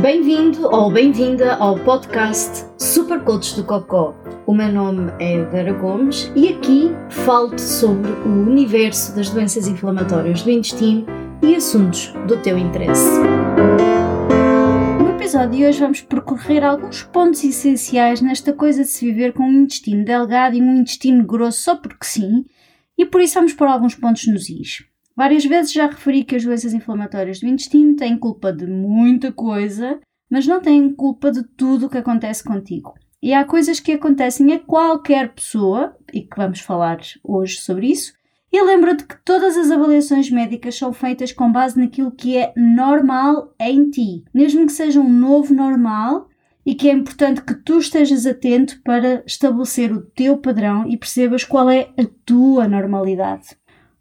Bem-vindo ou bem-vinda ao podcast Super Coach do Cocó. O meu nome é Vera Gomes e aqui falo-te sobre o universo das doenças inflamatórias do intestino e assuntos do teu interesse. No episódio de hoje vamos percorrer alguns pontos essenciais nesta coisa de se viver com um intestino delgado e um intestino grosso só porque sim, e por isso vamos pôr alguns pontos nos is. Várias vezes já referi que as doenças inflamatórias do intestino têm culpa de muita coisa, mas não têm culpa de tudo o que acontece contigo. E há coisas que acontecem a qualquer pessoa, e que vamos falar hoje sobre isso. E lembra-te que todas as avaliações médicas são feitas com base naquilo que é normal em ti, mesmo que seja um novo normal, e que é importante que tu estejas atento para estabelecer o teu padrão e percebas qual é a tua normalidade.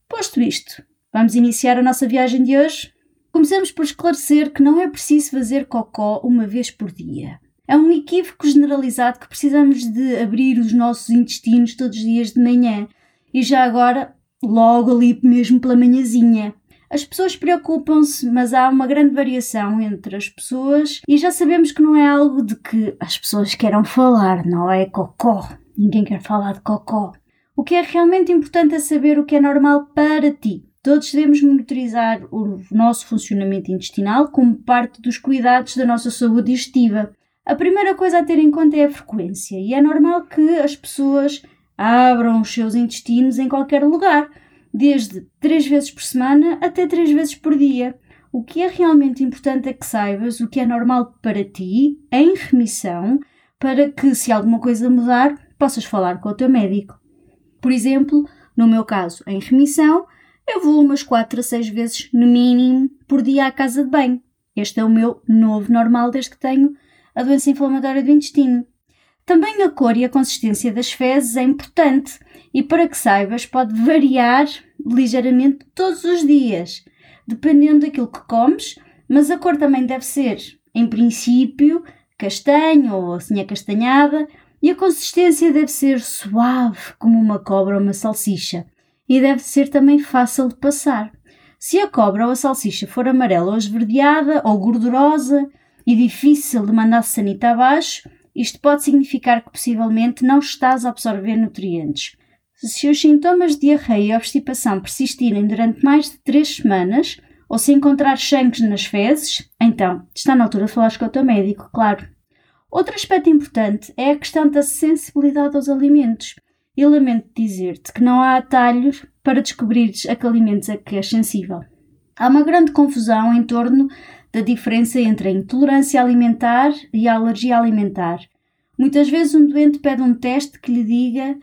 Posto isto, Vamos iniciar a nossa viagem de hoje? Começamos por esclarecer que não é preciso fazer cocó uma vez por dia. É um equívoco generalizado que precisamos de abrir os nossos intestinos todos os dias de manhã e já agora logo ali mesmo pela manhãzinha. As pessoas preocupam-se, mas há uma grande variação entre as pessoas e já sabemos que não é algo de que as pessoas queiram falar, não é cocó. Ninguém quer falar de cocó. O que é realmente importante é saber o que é normal para ti. Todos devemos monitorizar o nosso funcionamento intestinal como parte dos cuidados da nossa saúde digestiva. A primeira coisa a ter em conta é a frequência, e é normal que as pessoas abram os seus intestinos em qualquer lugar, desde três vezes por semana até três vezes por dia. O que é realmente importante é que saibas o que é normal para ti, em remissão, para que, se alguma coisa mudar, possas falar com o teu médico. Por exemplo, no meu caso, em remissão, eu vou umas 4 a 6 vezes, no mínimo, por dia à casa de banho. Este é o meu novo normal desde que tenho a doença inflamatória do intestino. Também a cor e a consistência das fezes é importante e, para que saibas, pode variar ligeiramente todos os dias, dependendo daquilo que comes, mas a cor também deve ser, em princípio, castanho ou assim acastanhada e a consistência deve ser suave como uma cobra ou uma salsicha e deve ser também fácil de passar. Se a cobra ou a salsicha for amarela ou esverdeada ou gordurosa e difícil de mandar sanita abaixo, isto pode significar que possivelmente não estás a absorver nutrientes. Se os sintomas de diarreia e obstipação persistirem durante mais de 3 semanas, ou se encontrar sangues nas fezes, então está na altura de falar com o teu médico, claro. Outro aspecto importante é a questão da sensibilidade aos alimentos. E lamento dizer-te que não há atalhos para descobrires a que alimentos é que és sensível. Há uma grande confusão em torno da diferença entre a intolerância alimentar e a alergia alimentar. Muitas vezes um doente pede um teste que lhe diga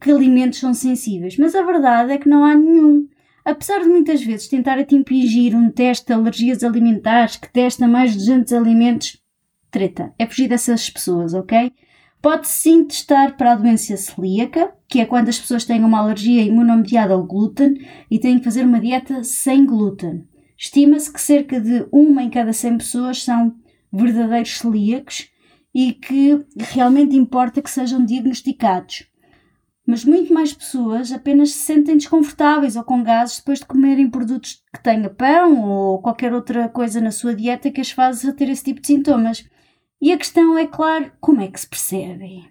que alimentos são sensíveis, mas a verdade é que não há nenhum. Apesar de muitas vezes tentar te impingir um teste de alergias alimentares que testa mais de 200 alimentos, treta, é fugir dessas pessoas, ok? Pode sim testar para a doença celíaca, que é quando as pessoas têm uma alergia imunomediada ao glúten e têm que fazer uma dieta sem glúten. Estima-se que cerca de uma em cada 100 pessoas são verdadeiros celíacos e que realmente importa que sejam diagnosticados. Mas muito mais pessoas apenas se sentem desconfortáveis ou com gases depois de comerem produtos que tenham pão ou qualquer outra coisa na sua dieta que as faz ter esse tipo de sintomas. E a questão é, claro, como é que se percebe?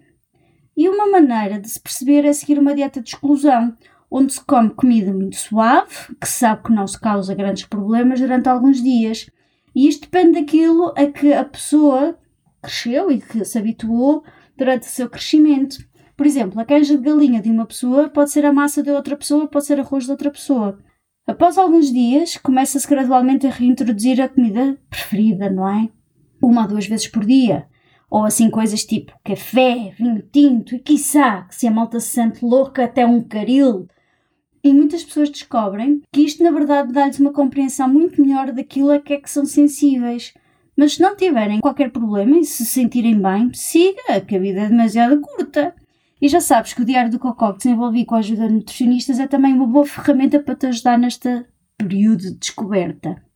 E uma maneira de se perceber é seguir uma dieta de exclusão, onde se come comida muito suave, que sabe que não se causa grandes problemas durante alguns dias. E isto depende daquilo a que a pessoa cresceu e que se habituou durante o seu crescimento. Por exemplo, a canja de galinha de uma pessoa pode ser a massa de outra pessoa, pode ser arroz de outra pessoa. Após alguns dias, começa-se gradualmente a reintroduzir a comida preferida, não é? Uma ou duas vezes por dia. Ou assim coisas tipo café, vinho tinto e quiçá, que se a malta se sente louca até um caril. E muitas pessoas descobrem que isto na verdade dá-lhes uma compreensão muito melhor daquilo a que é que são sensíveis. Mas se não tiverem qualquer problema e se sentirem bem, siga, que a vida é demasiado curta. E já sabes que o Diário do Cocó que desenvolvi com a ajuda de nutricionistas é também uma boa ferramenta para te ajudar neste período de descoberta.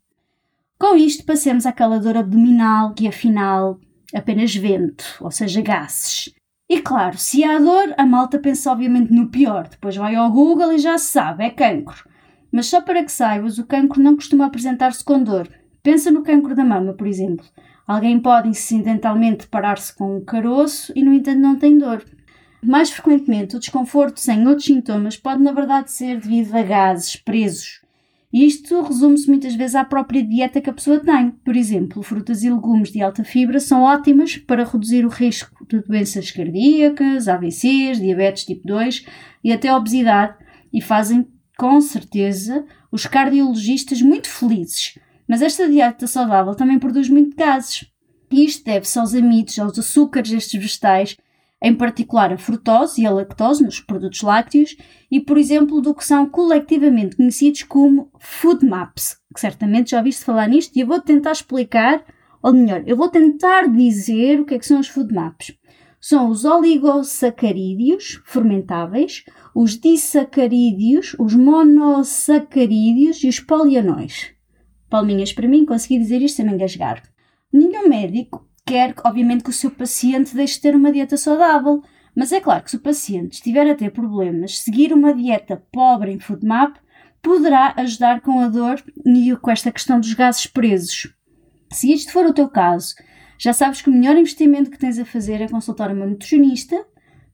Com isto, passemos àquela dor abdominal, que afinal apenas vento, ou seja, gases. E claro, se há dor, a malta pensa obviamente no pior, depois vai ao Google e já se sabe, é cancro. Mas só para que saibas, o cancro não costuma apresentar-se com dor. Pensa no cancro da mama, por exemplo. Alguém pode incidentalmente parar-se com um caroço e, no entanto, não tem dor. Mais frequentemente, o desconforto sem outros sintomas pode, na verdade, ser devido a gases presos. E isto resume-se muitas vezes à própria dieta que a pessoa tem. Por exemplo, frutas e legumes de alta fibra são ótimas para reduzir o risco de doenças cardíacas, AVCs, diabetes tipo 2 e até obesidade e fazem, com certeza, os cardiologistas muito felizes. Mas esta dieta saudável também produz muito gases. E isto deve-se aos amidos, aos açúcares destes vegetais em particular a frutose e a lactose nos produtos lácteos, e, por exemplo, do que são colectivamente conhecidos como food maps, que certamente já ouviste falar nisto, e eu vou tentar explicar, ou melhor, eu vou tentar dizer o que é que são os food maps. São os oligosacarídeos fermentáveis, os disacarídeos, os monossacarídeos e os polianóis. Palminhas para mim, consegui dizer isto sem me engasgar. Nenhum médico quer, obviamente, que o seu paciente deixe de ter uma dieta saudável. Mas é claro que se o paciente estiver a ter problemas, seguir uma dieta pobre em FoodMap poderá ajudar com a dor e com esta questão dos gases presos. Se isto for o teu caso, já sabes que o melhor investimento que tens a fazer é consultar uma nutricionista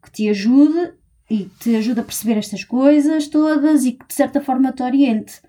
que te ajude e te ajude a perceber estas coisas todas e que de certa forma te oriente.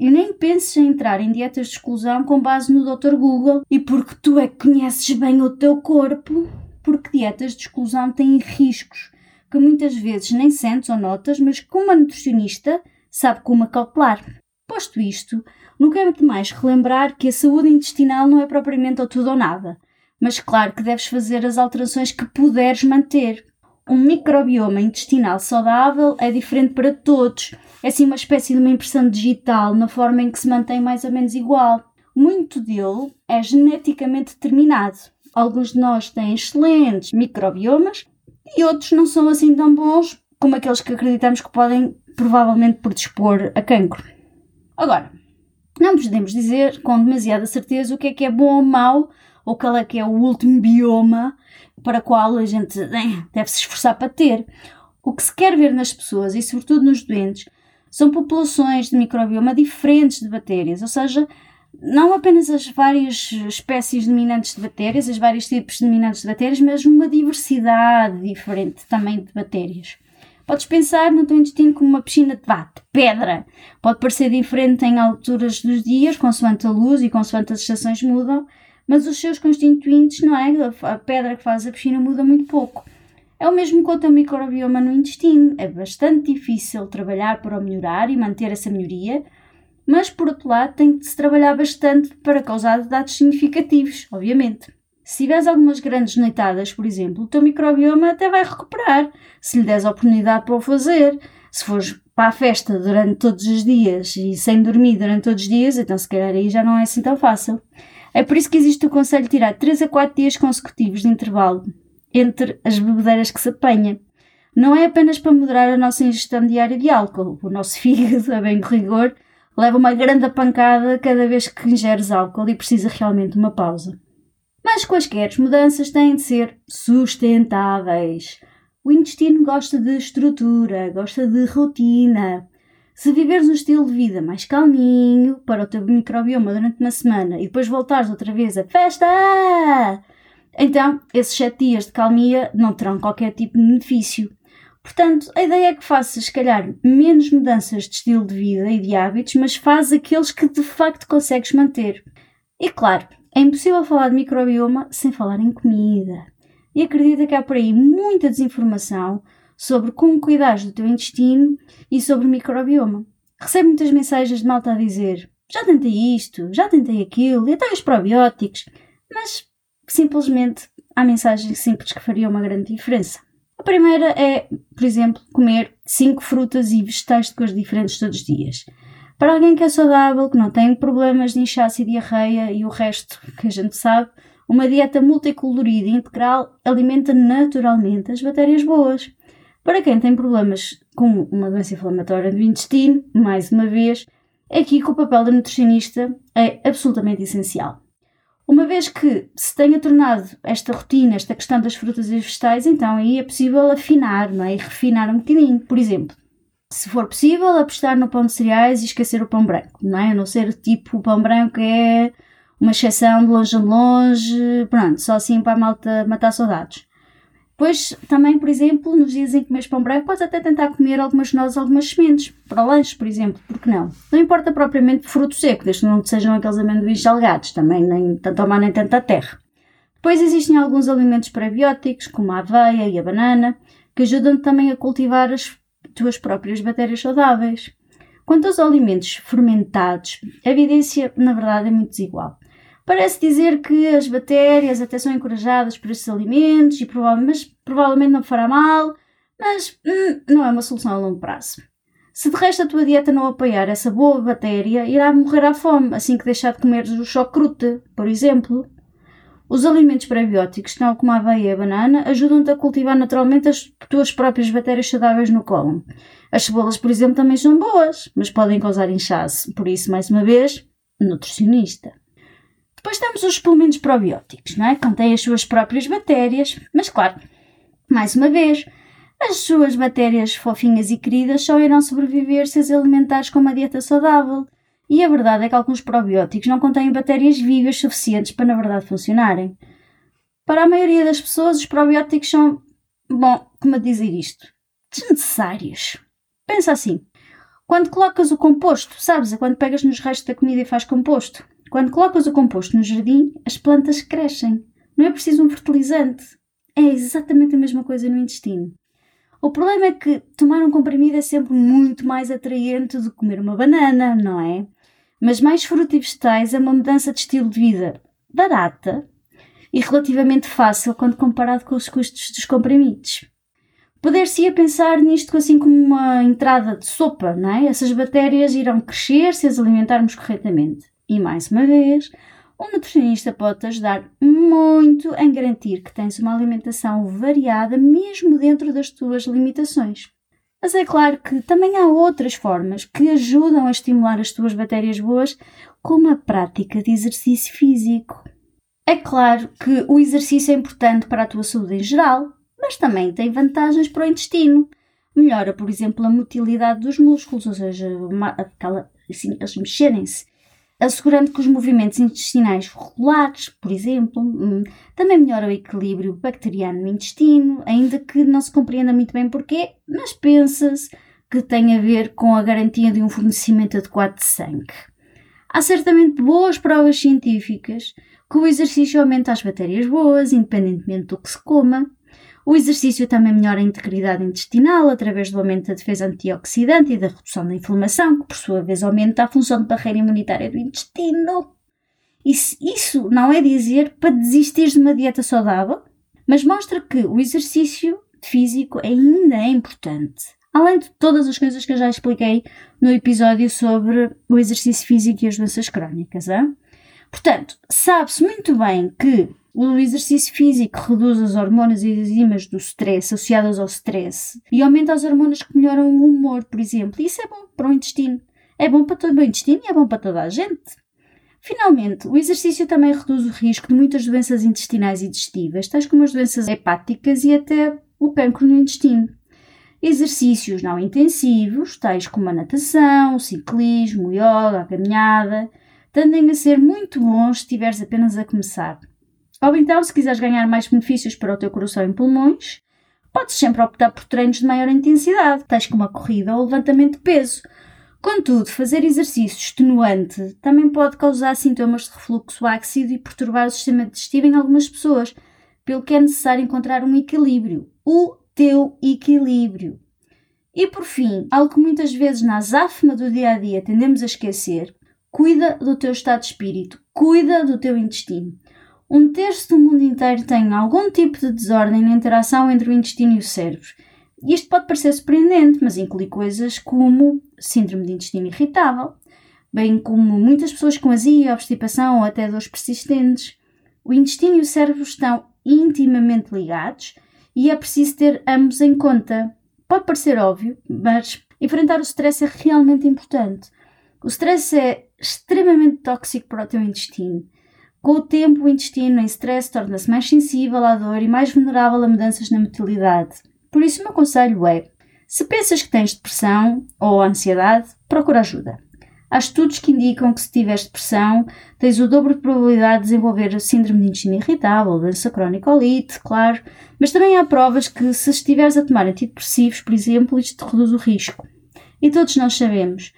E nem penses em entrar em dietas de exclusão com base no Dr. Google e porque tu é que conheces bem o teu corpo, porque dietas de exclusão têm riscos que muitas vezes nem sentes ou notas, mas que uma nutricionista sabe como acautelar. Posto isto, nunca é demais relembrar que a saúde intestinal não é propriamente ou tudo ou nada, mas claro que deves fazer as alterações que puderes manter. Um microbioma intestinal saudável é diferente para todos é assim uma espécie de uma impressão digital na forma em que se mantém mais ou menos igual. Muito dele é geneticamente determinado. Alguns de nós têm excelentes microbiomas e outros não são assim tão bons como aqueles que acreditamos que podem provavelmente predispor a cancro. Agora, não podemos dizer com demasiada certeza o que é que é bom ou mau ou qual é que é o último bioma para o qual a gente eh, deve se esforçar para ter. O que se quer ver nas pessoas e sobretudo nos doentes são populações de microbioma diferentes de bactérias, ou seja, não apenas as várias espécies dominantes de bactérias, os vários tipos dominantes de bactérias, mas uma diversidade diferente também de bactérias. Podes pensar no teu intestino como uma piscina de bate, pedra. Pode parecer diferente em alturas dos dias, consoante a luz e consoante as estações mudam, mas os seus constituintes, não é? A pedra que faz a piscina muda muito pouco. É o mesmo quanto ao microbioma no intestino. É bastante difícil trabalhar para o melhorar e manter essa melhoria, mas por outro lado tem de se trabalhar bastante para causar dados significativos, obviamente. Se tiveres algumas grandes noitadas, por exemplo, o teu microbioma até vai recuperar, se lhe des a oportunidade para o fazer. Se fores para a festa durante todos os dias e sem dormir durante todos os dias, então se calhar aí já não é assim tão fácil. É por isso que existe o conselho de tirar 3 a 4 dias consecutivos de intervalo entre as bebedeiras que se apanha. Não é apenas para moderar a nossa ingestão diária de álcool. O nosso fígado, a bem rigor, leva uma grande pancada cada vez que ingeres álcool e precisa realmente de uma pausa. Mas quaisquer mudanças têm de ser sustentáveis. O intestino gosta de estrutura, gosta de rotina. Se viveres um estilo de vida mais calminho para o teu microbioma durante uma semana e depois voltares outra vez a festa, então esses sete dias de calmia não terão qualquer tipo de benefício. Portanto, a ideia é que faças, se calhar, menos mudanças de estilo de vida e de hábitos, mas faz aqueles que de facto consegues manter. E claro, é impossível falar de microbioma sem falar em comida. E acredita que há por aí muita desinformação sobre como cuidar do teu intestino e sobre o microbioma. Recebo muitas mensagens de malta a dizer já tentei isto, já tentei aquilo, e até os probióticos, mas simplesmente há mensagens simples que fariam uma grande diferença. A primeira é, por exemplo, comer 5 frutas e vegetais de cores diferentes todos os dias. Para alguém que é saudável, que não tem problemas de inchaço e diarreia e o resto que a gente sabe, uma dieta multicolorida e integral alimenta naturalmente as bactérias boas. Para quem tem problemas com uma doença inflamatória do intestino, mais uma vez, é aqui que o papel da nutricionista é absolutamente essencial. Uma vez que se tenha tornado esta rotina, esta questão das frutas e vegetais, então aí é possível afinar não é? e refinar um bocadinho. Por exemplo, se for possível, apostar no pão de cereais e esquecer o pão branco, não é? A não ser tipo o pão branco é uma exceção de longe a longe, pronto, só assim para a malta matar saudades. Depois, também, por exemplo, nos dias em que comes pão branco, podes até tentar comer algumas nozes, algumas sementes, para lanche, por exemplo, porque não? Não importa propriamente fruto seco, desde que não sejam aqueles amendoins salgados, também nem tanto mar nem tanto à terra. Depois existem alguns alimentos prebióticos, como a aveia e a banana, que ajudam também a cultivar as tuas próprias bactérias saudáveis. Quanto aos alimentos fermentados, a evidência, na verdade, é muito desigual. Parece dizer que as bactérias até são encorajadas por estes alimentos e provavelmente, provavelmente não fará mal, mas hum, não é uma solução a longo prazo. Se de resto a tua dieta não apoiar essa boa bactéria, irá morrer à fome assim que deixar de comer o chocrute, por exemplo. Os alimentos prebióticos, tal como a aveia e a banana, ajudam-te a cultivar naturalmente as tuas próprias bactérias saudáveis no cólon. As cebolas, por exemplo, também são boas, mas podem causar inchaço. Por isso, mais uma vez, nutricionista. Depois temos os suplementos probióticos, não é? Contém as suas próprias bactérias, mas claro, mais uma vez, as suas bactérias fofinhas e queridas só irão sobreviver se as alimentares com uma dieta saudável. E a verdade é que alguns probióticos não contêm bactérias vivas suficientes para, na verdade, funcionarem. Para a maioria das pessoas, os probióticos são, bom, como dizer isto, desnecessários. Pensa assim: quando colocas o composto, sabes, é quando pegas nos restos da comida e faz composto. Quando colocas o composto no jardim, as plantas crescem. Não é preciso um fertilizante. É exatamente a mesma coisa no intestino. O problema é que tomar um comprimido é sempre muito mais atraente do que comer uma banana, não é? Mas mais fruta e vegetais é uma mudança de estilo de vida barata e relativamente fácil quando comparado com os custos dos comprimidos. Poder-se-ia pensar nisto assim como uma entrada de sopa, não é? Essas bactérias irão crescer se as alimentarmos corretamente. E mais uma vez, um nutricionista pode-te ajudar muito em garantir que tens uma alimentação variada, mesmo dentro das tuas limitações. Mas é claro que também há outras formas que ajudam a estimular as tuas bactérias boas, como a prática de exercício físico. É claro que o exercício é importante para a tua saúde em geral, mas também tem vantagens para o intestino. Melhora, por exemplo, a motilidade dos músculos, ou seja, aquela, assim, eles mexerem-se assegurando que os movimentos intestinais regulares, por exemplo, hum, também melhora o equilíbrio bacteriano no intestino, ainda que não se compreenda muito bem porquê, mas pensa-se que tem a ver com a garantia de um fornecimento adequado de sangue. Há certamente boas provas científicas que o exercício aumenta as bactérias boas, independentemente do que se coma, o exercício também melhora a integridade intestinal através do aumento da defesa antioxidante e da redução da inflamação, que por sua vez aumenta a função de barreira imunitária do intestino. Isso, isso não é dizer para desistir de uma dieta saudável, mas mostra que o exercício físico ainda é importante. Além de todas as coisas que eu já expliquei no episódio sobre o exercício físico e as doenças crónicas. Hein? Portanto, sabe-se muito bem que o exercício físico reduz as hormonas e enzimas do stress associadas ao stress e aumenta as hormonas que melhoram o humor, por exemplo. Isso é bom para o intestino. É bom para todo o intestino e é bom para toda a gente. Finalmente, o exercício também reduz o risco de muitas doenças intestinais e digestivas, tais como as doenças hepáticas e até o cancro no intestino. Exercícios não intensivos, tais como a natação, o ciclismo, o yoga, a caminhada, tendem a ser muito bons se estiveres apenas a começar. Ou então, se quiseres ganhar mais benefícios para o teu coração e pulmões, podes sempre optar por treinos de maior intensidade, tais como a corrida ou o levantamento de peso. Contudo, fazer exercício extenuante também pode causar sintomas de refluxo ácido e perturbar o sistema digestivo em algumas pessoas, pelo que é necessário encontrar um equilíbrio. O teu equilíbrio. E por fim, algo que muitas vezes na azáfama do dia a dia tendemos a esquecer, cuida do teu estado de espírito, cuida do teu intestino. Um terço do mundo inteiro tem algum tipo de desordem na interação entre o intestino e o cérebro. E isto pode parecer surpreendente, mas inclui coisas como síndrome de intestino irritável, bem como muitas pessoas com azia, obstipação ou até dores persistentes. O intestino e o cérebro estão intimamente ligados e é preciso ter ambos em conta. Pode parecer óbvio, mas enfrentar o stress é realmente importante. O stress é extremamente tóxico para o teu intestino com o tempo, o intestino em stress torna-se mais sensível à dor e mais vulnerável a mudanças na motilidade. Por isso, o meu conselho é: se pensas que tens depressão ou ansiedade, procura ajuda. Há estudos que indicam que se tiveres depressão, tens o dobro de probabilidade de desenvolver síndrome de intestino irritável, doença crónica ou lite, claro, mas também há provas que se estiveres a tomar antidepressivos, por exemplo, isto reduz o risco. E todos nós sabemos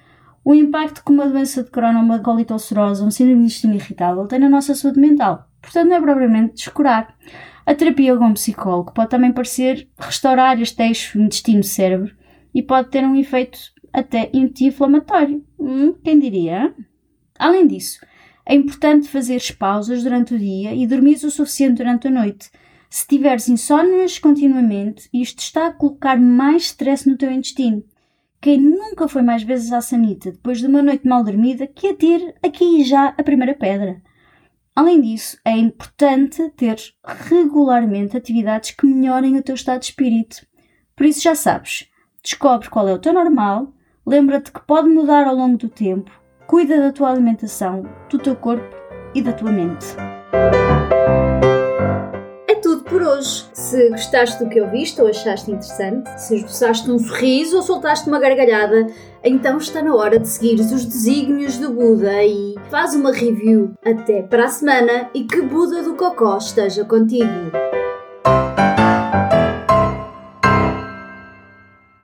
o impacto que uma doença de ou uma colite ulcerosa, um síndrome de intestino irritável, tem na nossa saúde mental. Portanto, não é propriamente descurar. A terapia com um psicólogo pode também parecer restaurar este eixo intestino-cérebro e pode ter um efeito até anti-inflamatório. Hum, quem diria? Além disso, é importante fazeres pausas durante o dia e dormir o suficiente durante a noite. Se tiveres insónias continuamente, isto está a colocar mais stress no teu intestino. Quem nunca foi mais vezes à sanita depois de uma noite mal dormida que a ter aqui e já a primeira pedra. Além disso, é importante ter regularmente atividades que melhorem o teu estado de espírito. Por isso já sabes, descobre qual é o teu normal, Lembra-te que pode mudar ao longo do tempo. Cuida da tua alimentação, do teu corpo e da tua mente. Por hoje. Se gostaste do que ouviste ou achaste interessante, se esboçaste um sorriso ou soltaste uma gargalhada, então está na hora de seguires os desígnios do Buda e faz uma review. Até para a semana e que Buda do Cocó esteja contigo!